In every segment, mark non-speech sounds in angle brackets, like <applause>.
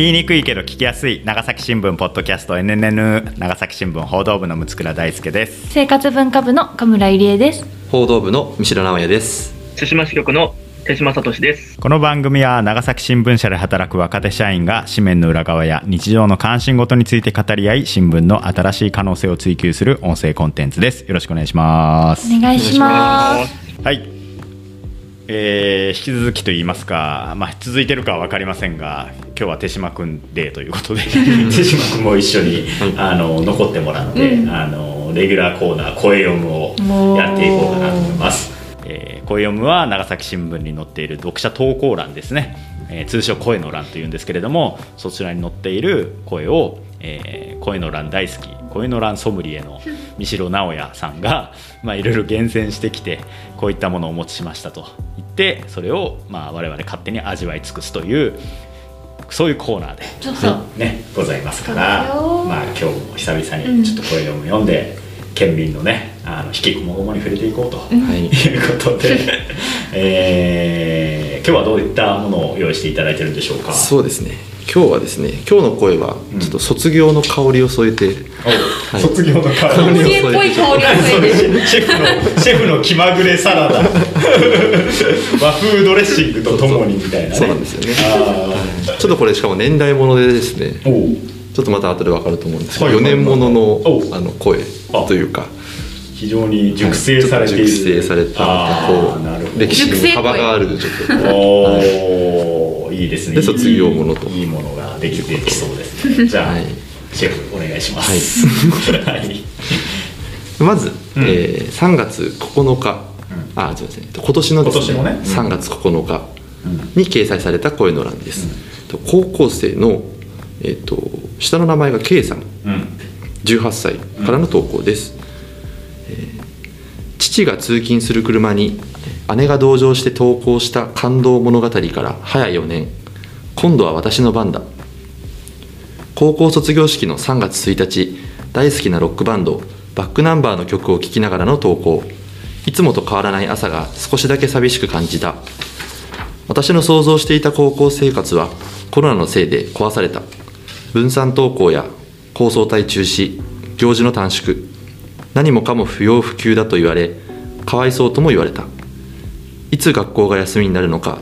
言いにくいけど聞きやすい長崎新聞ポッドキャスト NNN 長崎新聞報道部の六倉大輔です。生活文化部の神村ゆりえです。報道部の三代直也です。対馬支局の手島聡です。この番組は長崎新聞社で働く若手社員が紙面の裏側や日常の関心事について語り合い新聞の新しい可能性を追求する音声コンテンツです。よろしくお願いします。お願いします。はいえー、引き続きと言いますか、まあ、続いてるかは分かりませんが今日は手島君デーということで。<laughs> 手島君も一緒にあの残ってもらって、うん、あのレギュラーコーナー「声読む」をやっていこうかなと思います。えー、声読むは長崎新聞に載っている読者投稿欄ですね、えー、通称声の欄というんですけれどもそちらに載っている声を、えー、声の欄大好き声の欄ソムリエの三代直也さんが <laughs> まあいろいろ厳選してきてこういったものをお持ちしましたと言ってそれをまあ我々勝手に味わい尽くすというそういうコーナーで、ね、ございますから。まあ今日も久々にちょっと声を読んで、うん、県民のねあの引きこもごもに触れていこうと、うん、いうことで、<laughs> えー、今日はどういったものを用意していただいてるんでしょうか？そうですね。今日はですね今日の声はちょっと卒業の香りを添えて、うんはい、卒業の香りを添えて。<laughs> シェフのシェフの気まぐれサラダ。<laughs> 和風ドレッシングとともにみたいな、ね、そうなんですよね。ちょっとこれしかも年代物でですねちょっとまた後で分かると思うんですけど、はい、4年もののあの声というか非常に熟成されている、熟成されたこう歴史の幅があるちょっとおおいいですね。で卒業ものと。いいものができてきそうですね。じゃあ、はい、シェフお願いします、はい、<laughs> まず、うん、えー、3月9日、うん、あすみません。今年のですねね、うん、3月9日に掲載された声の欄です、うん、高校生の、えーと、下の名前が K さん、うん、18歳からの投稿です、父が通勤する車に姉が同乗して投稿した感動物語から早4年。今度は私の番だ。高校卒業式の3月1日大好きなロックバンドバックナンバーの曲を聴きながらの投稿。いつもと変わらない朝が少しだけ寂しく感じた。私の想像していた高校生活はコロナのせいで壊された分散登校や高層帯中止行事の短縮何もかも不要不急だと言われかわいそうとも言われた。いつ学校が休みになるのか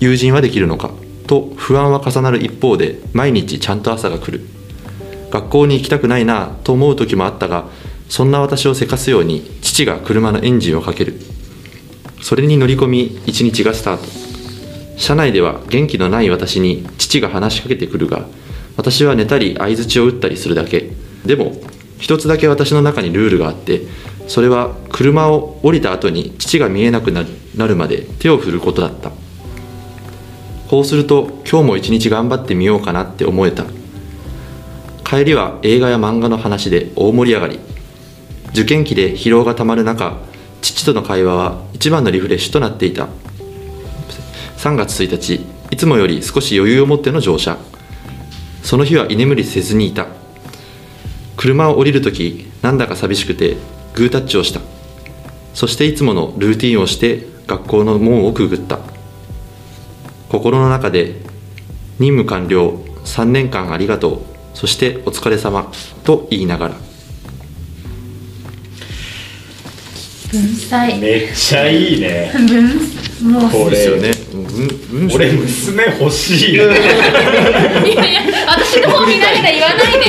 友人はできるのかと不安は重なる一方で毎日ちゃんと朝が来る。学校に行きたくないなと思う時もあったがそんな私をせかすように父が車のエンジンをかける。それに乗り込み一日がスタート。車内では元気のない私に父が話しかけてくるが私は寝たり相づちを打ったりするだけ。でも一つだけ私の中にルールがあってそれは車を降りた後に父が見えなくなるまで手を振ることだった。こうすると今日も一日頑張ってみようかなって思えた。帰りは映画や漫画の話で大盛り上がり。受験期で疲労がたまる中父との会話は一番のリフレッシュとなっていた。3月1日いつもより少し余裕を持っての乗車。その日は居眠りせずにいた。車を降りるときなんだか寂しくてグータッチをした。そしていつものルーティンをして学校の門をくぐった。心の中で任務完了3年間ありがとうそしてお疲れ様と言いながら。文才。めっちゃいいね。文もうこれよね俺娘欲しいいやいや私の方見ながら言わないで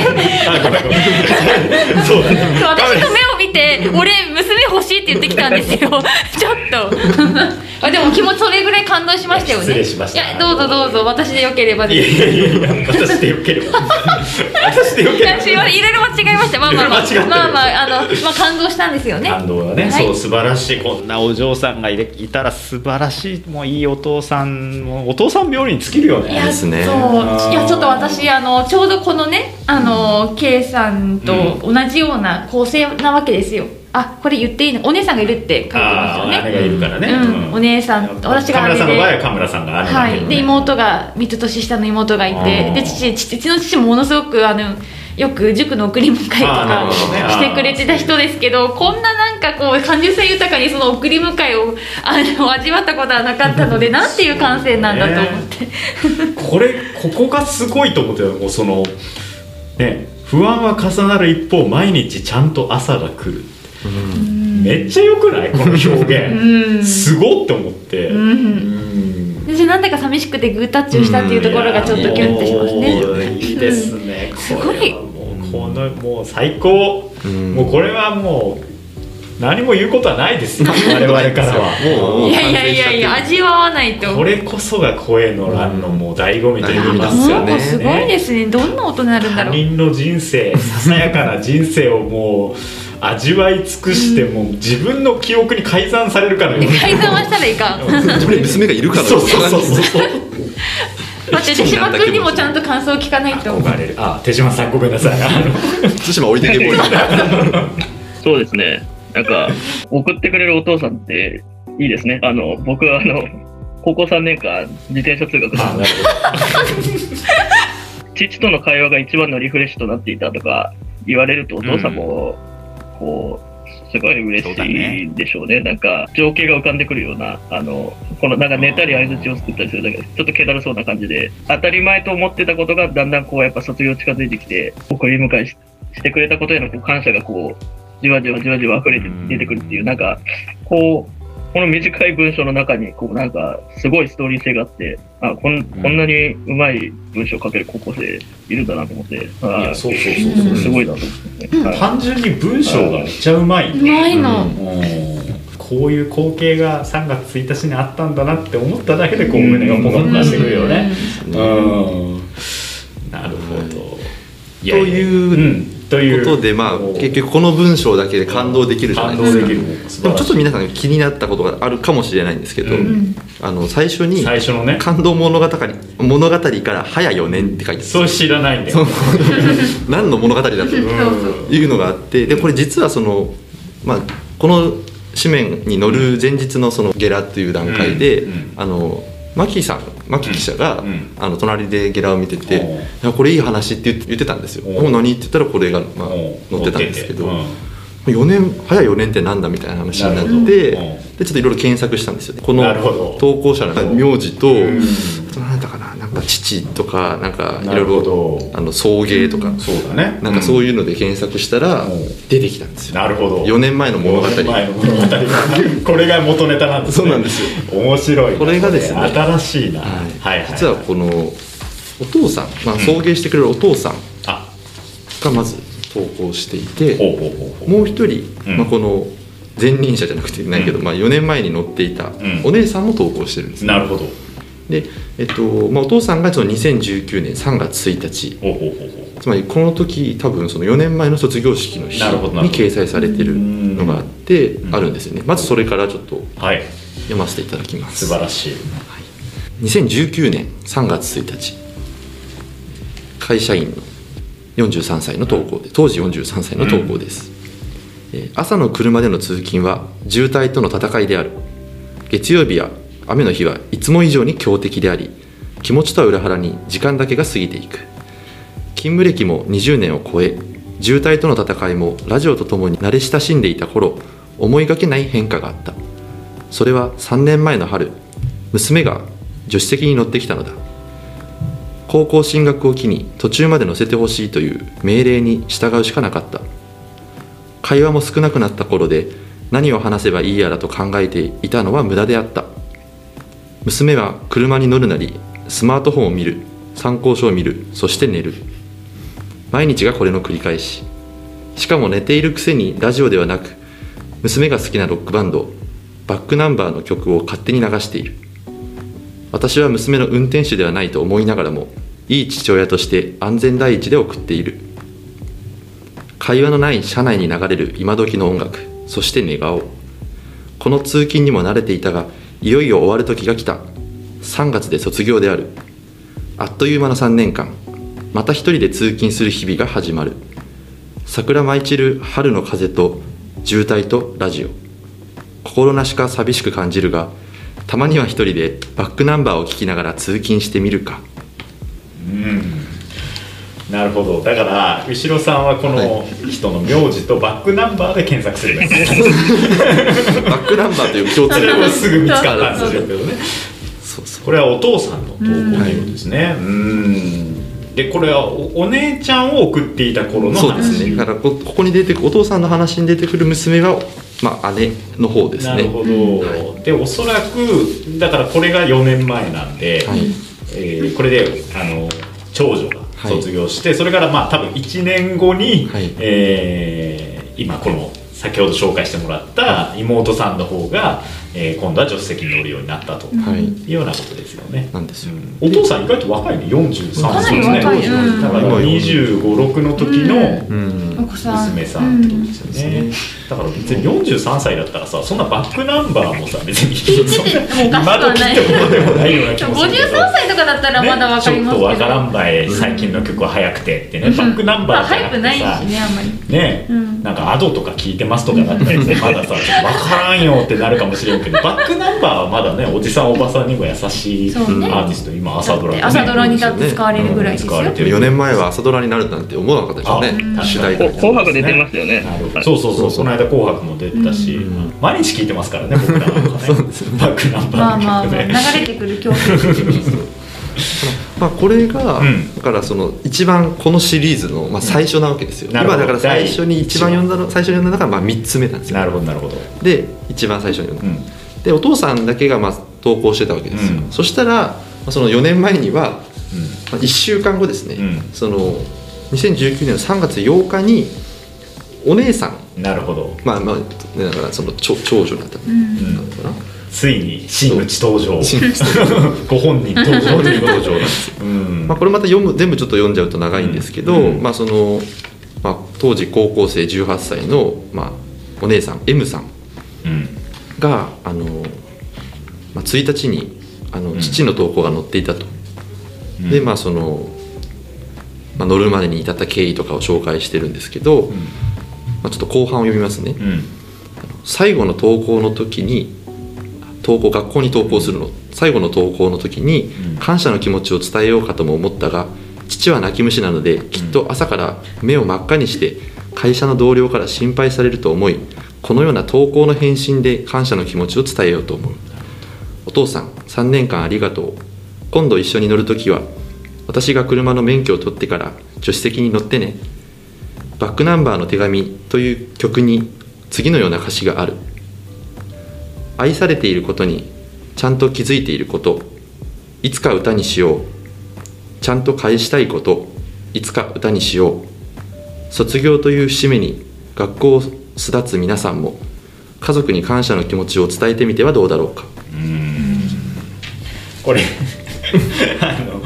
そう私の目を見て俺娘欲しいって言ってきたんですよ。<laughs> ちょっと。あでも気持ちそれぐらい感動しましたよね。失礼しました。いやどうぞどうぞ。私でよければいやいやいやいや <laughs> 私でよければ。私でよければ。いろいろ間違えました。まあまあまあ。まあまああのまあ感動したんですよね。感動はね、はい、そう素晴らしい。こんなお嬢さんがいたら素晴らしい。もういいお父さんもお父さん病に尽きるよね。いやそう。いやちょっと私あのちょうどこのねあの K さんと同じような構成なわけですよ、あこれ言っていいの？お姉さんがいるって書いてますよね。姉がいるからね、うん、お姉さん私が姉でさんの場合は神村さんが姉はい、で妹が3つ年下の妹がいてで父父の父もものすごくあのよく塾の送り迎えとかしてくれてた人ですけどこんななんかこう感受性豊かにその送り迎えをあの味わったことはなかったので <laughs> なんていう感性なんだと思って、これここがすごいと思ってたもうそのね不安は重なる一方毎日ちゃんと朝が来る。めっちゃ良くない？この表うん。現すごって思って。うん。うん。私なんだか寂しくてグータッチをしたっていうところがちょっとキュンってしますね。いいですね、すごい。これはもうこのもう最高、うん。もうこれはもう何も言うことはないですよ。<laughs> 我々からは。もういやいやいやいや味わわないと。これこそが声の欄のもう醍醐味といいますよね。もうすごいですね。どんな音になるんだろう。他人の人生ささやかな人生をもう味わい尽くして、もう自分の記憶に改ざんされるかのような改ざんはしたらいか。んこれ娘がいるからそうそうそうそう。待って手島君にもちゃんと感想を聞かないと。憧れる。あ手島さんごめんなさい。あの。対馬置いてけぼり <laughs> そうですね。なんか、送ってくれるお父さんっていいですね。あの、僕はあの、高校3年間自転車通学。あなる <laughs> 父との会話が一番のリフレッシュとなっていたとか言われるとお父さんも、こう、すごい嬉しいでしょうね。なんか、情景が浮かんでくるような、あの、このなんか寝たり相槌を作ったりするだけで、ちょっと気だるそうな感じで、当たり前と思ってたことがだんだんこうやっぱ卒業近づいてきて、送り迎えししてくれたことへのこう感謝がこう、じわじわじわじわ溢れて出てくるっていう、なんか、こう、この短い文章の中に、こう、なんか、すごいストーリー性があって、あ、こんこんなにうまい文章を書ける高校生いるんだなと思って、いあやそうそうそうそう。すごいなと思って。ね。はい単純に文章がめっちゃうまい、うまいの、うん。こういう光景が3月1日にあったんだなって思っただけでこう胸がポカポカしてくるよね。うん。なるほど。といううんという。ことでまあ結局この文章だけで感動できるじゃない感ですか。動でもちょっと皆さん気になったことがあるかもしれないんですけど、うん。あの最初に最初のね。感動物語物語から早4年って書いてそれ知らないんだ <laughs> 何の物語だというのがあってでこれ実はその、まあ、この紙面に載る前日のそのゲラっていう段階で、うん。うん。あのマキさんマキ記者が、うん。うんあの隣でゲラを見てておう「いやこれいい話」って言ってたんですよ。もう何って言ったらこれが、まあ、うん載ってたんですけど。載って4年早い4年ってなんだみたいな話になってでうん。ちょっといろいろ検索したんですよね。この投稿者の名字と、ななんか父とかなんかいろいろどあの送迎とか、そうだね。なんかそういうので検索したらうん。出てきたんですよ。なるほど。4年前の物語。4年前の物語。がこれが元ネタなんですね。そうなんですよ。面白いな。これがですね。新しいな、はい。実はこのお父さん、まあ、送迎してくれるお父さんあ。がまず投稿していて、もう一人、うん。まあ、この前任者じゃなくてないけど、うん。まあ、4年前に乗っていたん。お姉さんも投稿してるんですね、なるほどで、えっとまあ、お父さんがその2019年3月1日つまりこの時多分その4年前の卒業式の日に掲載されてるのがあってうん。あるんですよね。まずそれからちょっとはい。読ませていただきます。素晴らしい。2019年3月1日会社員の43歳の投稿で当時43歳の投稿です、えー朝の車での通勤は渋滞との戦いである。月曜日や雨の日はいつも以上に強敵であり気持ちとは裏腹に時間だけが過ぎていく。勤務歴も20年を超え渋滞との戦いもラジオとともに慣れ親しんでいた頃思いがけない変化があった。それは3年前の春娘が助手席に乗ってきたのだ。高校進学を機に途中まで乗せてほしいという命令に従うしかなかった。会話も少なくなった頃で何を話せばいいやらと考えていたのは無駄であった。娘は車に乗るなりスマートフォンを見る参考書を見るそして寝る。毎日がこれの繰り返し。しかも寝ているくせにラジオではなく娘が好きなロックバンドバックナンバーの曲を勝手に流している。私は娘の運転手ではないと思いながらもいい父親として安全第一で送っている。会話のない車内に流れる今時の音楽そして寝顔。この通勤にも慣れていたがいよいよ終わる時が来た。3月で卒業である。あっという間の3年間。また一人で通勤する日々が始まる。桜舞い散る春の風と渋滞とラジオ。心なしか寂しく感じるがたまには一人でバックナンバーを聞きながら通勤してみるか。うん。なるほど。だから後ろさんはこの人の名字とバックナンバーで検索すれば <laughs> バックナンバーという共通それのはすぐ見つかったんですけどね。そうそう。これはお父さんの投稿というですね。うん。でこれはおお姉ちゃんを送っていた頃のそうです話ね。だからこここに出てくお父さんの話に出てくる娘が、まあ、姉の方ですね。なるほど、でおそらくだからこれが4年前なんで、はい。えーこれであの長女が卒業して、それからまあ多分1年後に、はい。えー今この先ほど紹介してもらった妹さんの方が、えー今度は助手席に乗るようになったと。はい。いうようなことですよね。なんですよ、お父さん意外と若いね。43かなり歳ですね。若いうんだから2 5 6の時の娘さんってことですよね、だから別に43歳だったらさそんなバックナンバーもさ別に聞いててもおかしくはない。今時ってものでもない。ような気もするけど53歳とかだったらまだわかりますけど、ね、ちょっとわからんばい最近の曲は早くて。ってね、バックナンバーじゃなくてさ、まあ、ハイプないしねあんまり。ね、うん。なんかアドとか聞いてますとかだったり <laughs> まださ分からんよってなるかもしれんけど <laughs> バックナンバーはまだねおじさんおばさんにも優しいね。ーティスト今朝ドラで、ね、朝ドラにだって使われるぐらいですよ、うん使われてる4年前は朝ドラになるなんて思わなかったでしょうねあ主題歌こ紅白出てましたよねそうそうそうその間「紅白」も出てたし、うん毎日聞いてますからね僕らなんか <laughs> ね。バックナンバまあーまあまあの曲ね流れてくる教室 <laughs> まあ、これが、うん。だからその一番このシリーズの、まあ、最初なわけですよ、なるほど。今だから最初に一番読んだの最初に読んだのがまあ3つ目なんですよ。なるほどなるほど、で一番最初に読んだ、うん。でお父さんだけがまあ投稿してたわけですよ、うん。そしたらまあその4年前には、まあ、1週間後ですね、うん。その2019年の3月8日にお姉さん。うん、なるほど。まあまあだからその長長女になった。うん。のかな、ついに真打ち登場。真打ちご本人登場。と <laughs> いう登場なん。ですようんまあ、これまた読む全部ちょっと読んじゃうと長いんですけど、うん。まあそのまあ、当時高校生18歳の、まあ、お姉さん M さん。うん。があの、まあ、1日にあのうん。父の投稿が載っていたと、うん。でまあその、まあ、乗るまでに至った経緯とかを紹介してるんですけど、うんまあ、ちょっと後半を読みますね、うん。最後の登校の時に登校学校に登校するの。最後の登校の時にうん。感謝の気持ちを伝えようかとも思ったが父は泣き虫なのできっと朝から目を真っ赤にして会社の同僚から心配されると思いこのような投稿の返信で感謝の気持ちを伝えようと思う。お父さん3年間ありがとう。今度一緒に乗る時は私が車の免許を取ってから助手席に乗ってねバックナンバーの手紙という曲に次のような歌詞がある。愛されていることにちゃんと気づいていること。いつか歌にしよう。ちゃんと返したいこと。いつか歌にしよう。卒業という節目に学校を巣立つ皆さんも家族に感謝の気持ちを伝えてみてはどうだろうか。これ <laughs> あの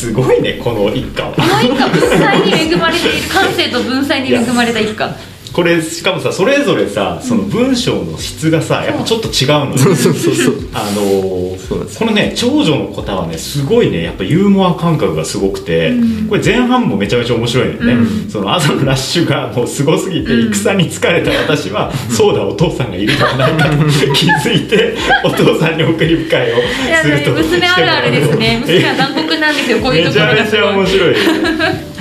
すごいねこの一家は。この一家文才に恵まれている感性と文才に恵まれた一家。これしかもさそれぞれさその文章の質がさやっぱちょっと違うのよ。そうそうそうそう。あのーこのね長女の方はねすごいねやっぱユーモア感覚がすごくて、これ前半もめちゃめちゃ面白いのよね、うん。その朝のラッシュがもうすごすぎてうん。戦に疲れた私は、そうだお父さんがいるではないかと <laughs> 気づいてお父さんに送り迎えをすると娘あるあるですね。娘は残酷なんですよこういうところがめちゃめちゃ面白い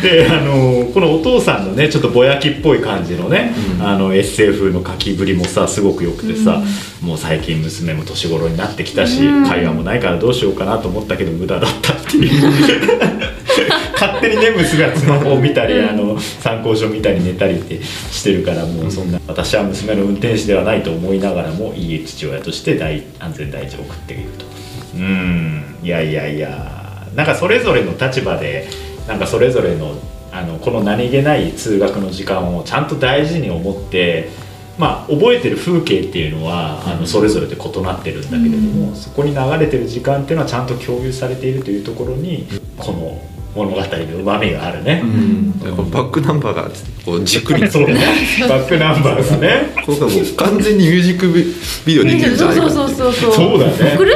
であのこのお父さんのねちょっとぼやきっぽい感じのね、あの SF の書きぶりもさすごくよくてさ、もう最近娘も年頃になってきたし、うん。会話もないからどうしようかなと思ったけど無駄だったっていう。<laughs> 勝手にね娘はスマホを見たり、あの参考書見たり寝たりってしてるからもうそんな私は娘の運転手ではないと思いながらもいい父親として大安全第一を送っていると。うん。いやいやいや。なんかそれぞれの立場でなんかそれぞれのあのこの何気ない通学の時間をちゃんと大事に思ってまあ覚えてる風景っていうのはあのそれぞれで異なってるんだけれども、そこに流れてる時間っていうのはちゃんと共有されているというところにこの物語のうまみがあるね。バックナンバーがこうじっくり。<laughs> そうだね。バックナンバーがね。これがもう完全にミュージックビデオできるんじゃそうないかそうそうそうそうだね。送る？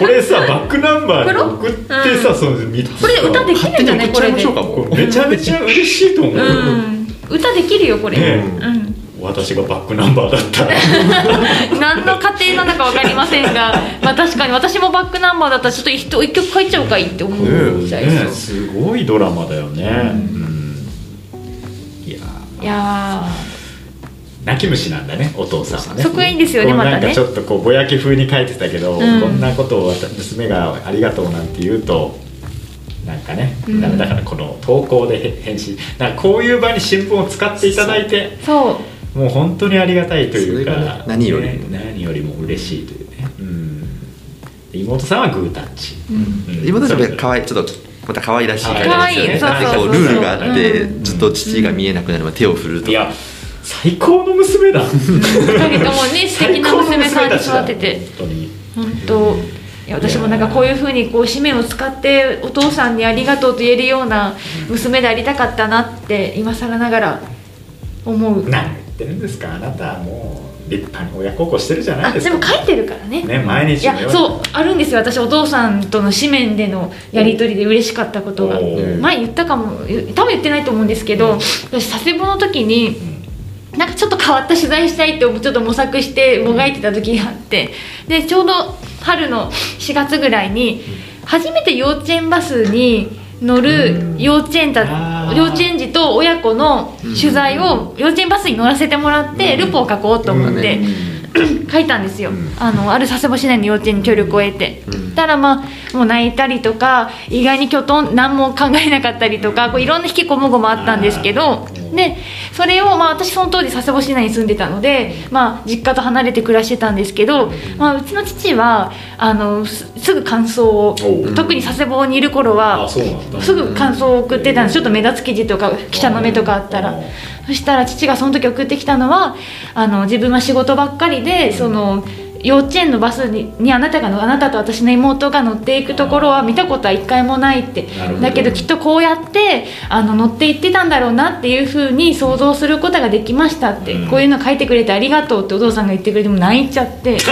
これさバックナンバーで送ってさ、その3つこれ歌できるんじゃないこれで。めちゃめちゃ嬉しいと思う、うん。歌できるよこれ、ね。うん私がバックナンバーだった。ら <laughs> 何の過程なのか分かりませんが、まあ、確かに私もバックナンバーだったらちょっと一一曲書いちゃおうかいって思っちゃいそう、ねすごいドラマだよね、うん。いやいや泣き虫なんだねお父さんはね。そこがいいんですよねまたねなんかちょっとこうぼやき風に書いてたけど、うん。こんなことを娘がありがとうなんて言うとなんかね、うん。だからこの投稿で返信。なんかこういう場に新聞を使っていただいて。ーそうもう本当にありがたいというか、ね何よりもね。何よりも嬉しいというね、うん、で妹さんはグータッチ、うん。妹たちは可愛いちょっとまた可愛らしい感じ可愛い。ですよねそうそう。そうこうルールがあって、うんずっと父が見えなくなるまで手を振るといや最高の娘だ。二人ともね <laughs> 素敵な娘さんに育てて。本当に。本当。いや私もなんかこういうふうにこう紙面を使ってお父さんにありがとうと言えるような娘でありたかったなって今更ながら思う。何言ってるんですか？あなたもう立派に親孝行してるじゃないですか。あでも書いてるからね。ね毎いや日のように。そうあるんですよ。私お父さんとの紙面でのやり取りで嬉しかったことが。前言ったかも多分言ってないと思うんですけど私佐世保の時になんかちょっと変わった取材したいってちょっと模索してもがいてた時があって。でちょうど春の4月ぐらいに初めて幼稚園バスに乗る幼稚園たあー幼稚園児と親子の取材を幼稚園バスに乗らせてもらってルポを書こうと思って書いたんですよ、うん。あのある佐世保市内の幼稚園に協力を得て、うんたらまあもう泣いたりとか意外にきょとん何も考えなかったりとかこういろんな引きこもごもあったんですけどでそれをまあ私その当時佐世保市内に住んでたので、まあ、実家と離れて暮らしてたんですけど、まあ、うちの父はあのすすぐ感想を特に佐世保にいる頃はすぐ感想を送ってたんです。ちょっと目立つ記事とか記者の目とかあったら。そしたら父がその時送ってきたのはあの自分は仕事ばっかりでその幼稚園のバスににあなたがあなたと私の妹が乗っていくところは見たことは一回もないって。だけどきっとこうやってあの乗って行ってたんだろうなっていうふうに想像することができましたって、うん。こういうの書いてくれてありがとうってお父さんが言ってくれても泣いちゃって。情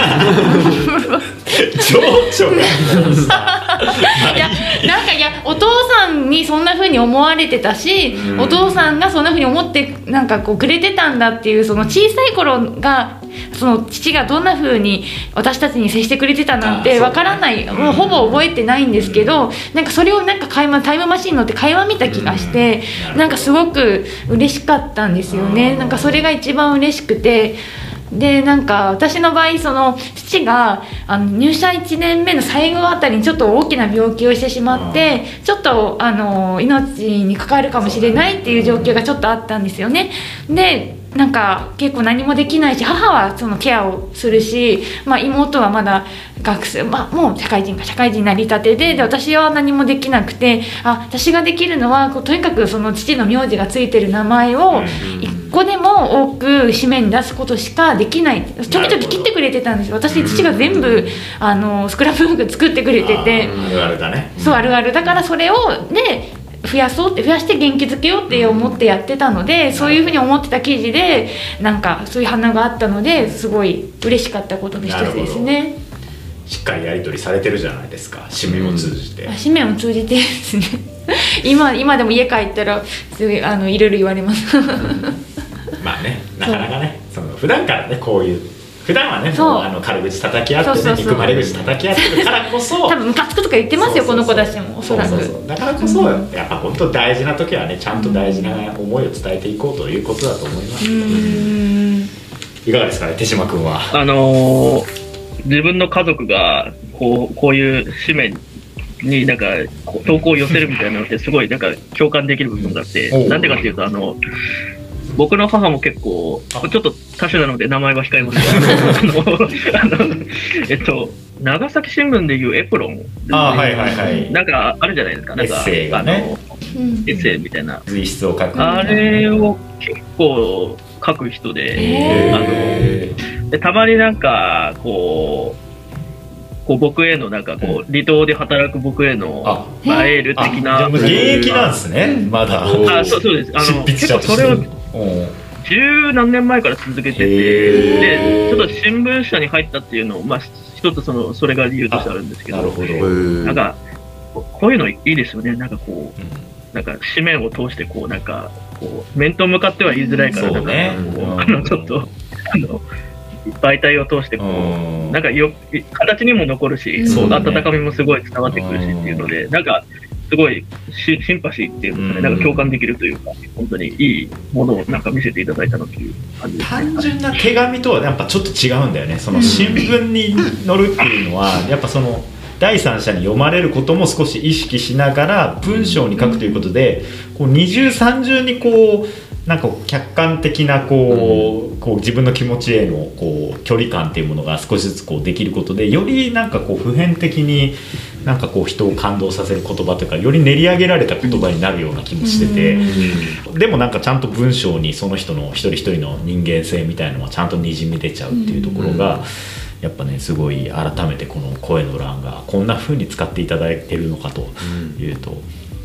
緒が。さいやなんかいやお父さんにそんな風に思われてたし、うん。お父さんがそんな風に思ってなんかこうくれてたんだっていうその小さい頃がその父がどんな風に私たちに接してくれてたなんてわからない、もうほぼ覚えてないんですけど、なんかそれをなんか会話タイムマシン乗って会話見た気がして、うん。なんかすごく嬉しかったんですよね。うんなんかそれが一番嬉しくて。でなんか私の場合その父があの入社1年目の最後あたりにちょっと大きな病気をしてしまってちょっとあの命に関わるかもしれないっていう状況がちょっとあったんですよね。でなんか結構何もできないし母はそのケアをするし、まあ、妹はまだ学生、まあ、もう社会人か社会人になりたてでで私は何もできなくてあ私ができるのはこうとにかくその父の名字がついてる名前を一個でも多く紙面に出すことしかできない。ちょきちょき切ってくれてたんですよ。私父が全部あのスクラップブック作ってくれてて。あるあるだね。そうあるある。だからそれをで増やそうって増やして元気づけようって思ってやってたのでそういうふうに思ってた記事でなんかそういう反応があったのですごい嬉しかったことの一つですね。しっかりやり取りされてるじゃないですか。紙面を通じて、あ紙面を通じてですね。<laughs> 今今でも家帰ったらすごいあのいろいろ言われます。まあねなかなかねその普段からねこういう普段はねそう。もうあの軽口叩き合ってねそうそうそう。憎まれ口叩き合ってるからこそ <laughs> 多分ムカつくとか言ってますよこの子たちもおそらく。そうそうそう。だからこそ、やっぱ本当大事な時はねちゃんと大事な思いを伝えていこうということだと思います、いかがですかね手島君は。あのー自分の家族が、こう、こういう紙面になんか、投稿を寄せるみたいなのって、すごいなんか共感できる部分があってなんでかっていうと、あの、僕の母も結構、あ。ちょっと多種なので名前は控えます。<laughs> けど、あの、えっと、長崎新聞でいうエプロン、あはいはいはい。なんかあるじゃないですか、なんか、エッセイがね。エッセイみたいな。随筆を書くあれを結構書く人で、あのでたまになんか、こう、こう僕へのなんかこう、離島で働く僕へのあ。まあエールあ的な。現役なんですねまだ。あそうそうです。あ執の、結構それをおう十何年前から続けてて、で、ちょっと新聞社に入ったっていうのを、まあ、一つその、それが理由としてあるんですけど、なるほど、うんなんか、ここういうのいいですよね。なんかこう、なんか紙面を通してこうなんかこう面と向かっては言いづらいからなんかあのちょっとあの媒体を通してこううん。なんかよ形にも残るし、温かみもすごい伝わってくるしっていうので、なんかすごいシシンパシーっていうんですかね、うん。なんか共感できるというか、本当にいいものをなんか見せていただいたなという感じですね。単純な手紙とはやっぱちょっと違うんだよね。その新聞に載るっていうのはやっぱその第三者に読まれることも少し意識しながら文章に書くということでこう二重三重にこうなんか客観的なこう,、こう自分の気持ちへのこう距離感っていうものが少しずつこうできることでよりなんかこう普遍的になんかこう人を感動させる言葉というかより練り上げられた言葉になるような気もしてて。でもなんかちゃんと文章にその人の一人一人の人間性みたいなのがちゃんとにじみ出ちゃうっていうところが、やっぱねすごい改めてこの声の欄がこんな風に使っていただいてるのかというと。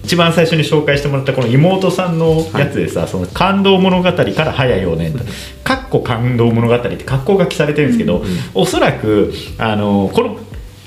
一番最初に紹介してもらったこの妹さんのやつでさ、その感動物語から早4年と「かっこ感動物語」って格好書きされてるんですけど、おそらくあのこの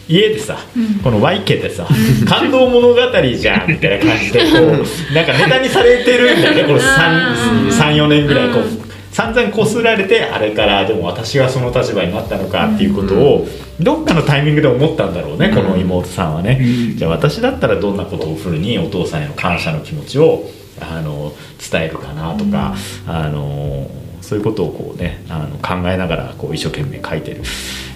家でさ、この Y 家でさ、感動物語じゃんみたいな感じでこう <laughs> なんかネタにされてるんだよねこの34年ぐらいこう散々こすられてあれからでも私がその立場になったのかっていうことをどっかのタイミングで思ったんだろうねこの妹さんはね。じゃあ私だったらどんなことをふうにお父さんへの感謝の気持ちをあの伝えるかなとか、あのそういうことをこうねあの考えながらこう一生懸命書いてる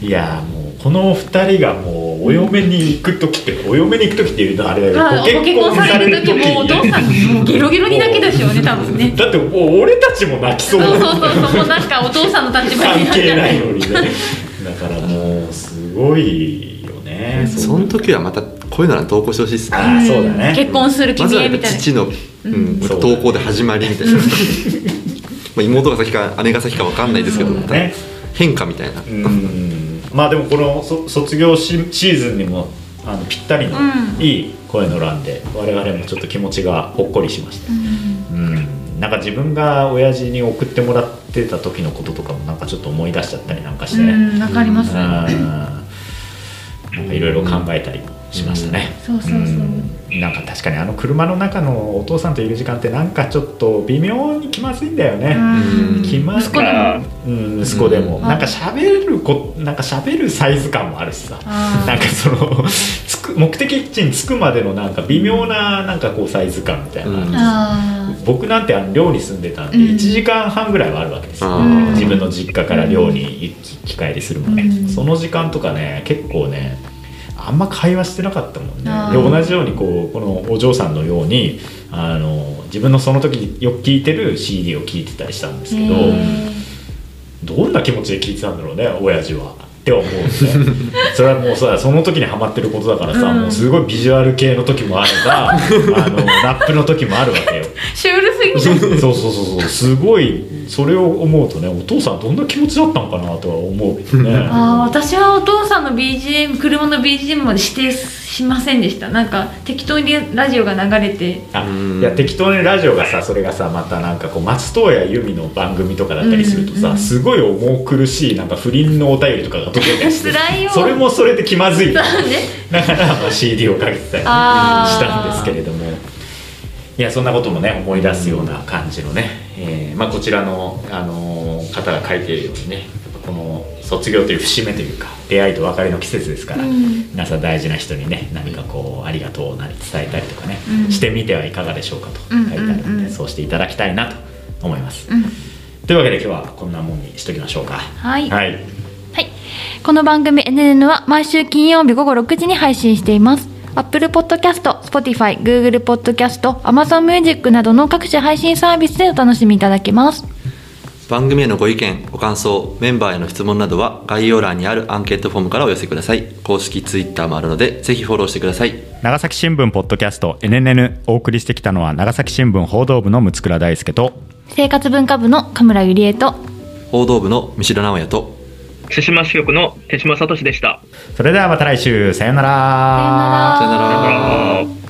いやーもうこの2人がもうお嫁に行く時ってお嫁に行く時っていうのはあれだあけどご結婚される時もお父さんもうゲロゲロに泣きでしょうね多分ねだってもう俺たちも泣きそう。そうだそうそうそうもうなんかお父さんの立場に関係ないのにね。だからもうすごいよねその時はまたこういうのは投稿してほしいですね。ああそうだね。結婚する君へみたいな。父の、うん投稿で始まりみたいな、<laughs> まあ妹が先か姉が先か分かんないですけど、変化みたいな、うんまあでもこのそ卒業シシーズンにもあのぴったりのうん。いい声の欄で我々もちょっと気持ちがほっこりしました、うん、なんか自分が親父に送ってもらってた時のこととかもなんかちょっと思い出しちゃったりなんかしてね。うんわかります。うん。なんかいろいろ考えたりもしましたね、そうそうそう。うんなんか確かにあの車の中のお父さんといる時間ってなんかちょっと微妙に気まずいんだよね、うん。気まず息子でも。うん、息子でも、うんなんか喋るこなんか喋るサイズ感もあるしさ。なんかその <laughs> つく目的地に着くまでのなんか微妙ななんかこうサイズ感みたいな、うん。あ僕なんてあの寮に住んでたんでうん。1時間半ぐらいはあるわけですよ、うん。自分の実家から寮に行き来帰りするまで、うん。その時間とかね結構ねあんま会話してなかったもんね。で同じようにこうこのお嬢さんのようにあの自分のその時よく聴いてる CD を聴いてたりしたんですけど、どんな気持ちで聞いてたんだろうね親父は。って思うんですね。<laughs> それはもうさその時にハマってることだからさ、うん。もうすごいビジュアル系の時もあれば <laughs> あのラップの時もあるわけよ。シュールすぎる。そうそうそうそう。すごいそれを思うとねお父さんどんな気持ちだったのかなとは思うけどね。<laughs> あー私はお父さんの BGM 車の BGM まで指定しませんでした。なんか適当にラジオが流れて。あうん。いや適当にラジオがさそれがさまたなんかこう松任谷由実の番組とかだったりするとさ、うん。うんすごい重苦しいなんか不倫のお便りとかが届いたりして辛いよ。それもそれで気まずい。そうね。だから、まあ、CD をかけてたりしたんですけれども。いやそんなこともね思い出すような感じのね、えーまあ、こちらの、あのー方が書いているようにねこの卒業という節目というか出会いと別れの季節ですから、うん皆さん大事な人にね何かこうありがとうなり伝えたりとかね、うんしてみてはいかがでしょうかと書いてあるので、うんうんうんそうしていただきたいなと思います。うんというわけで今日はこんなもんにしときましょうか。はいはいはい。この番組 NN は毎週金曜日午後6時に配信しています。Apple Podcast、Spotify、Google Podcast、Amazon Music などの各種配信サービスでお楽しみいただけます。番組へのご意見ご感想メンバーへの質問などは概要欄にあるアンケートフォームからお寄せください公式ツイッターもあるのでぜひフォローしてください長崎新聞ポッドキャスト NNN お送りしてきたのは長崎新聞報道部の六倉大輔と生活文化部の神村ゆりえと、報道部の三代直也と津島支局の手島聡でした。それではまた来週。さよなら。さよなら。さよなら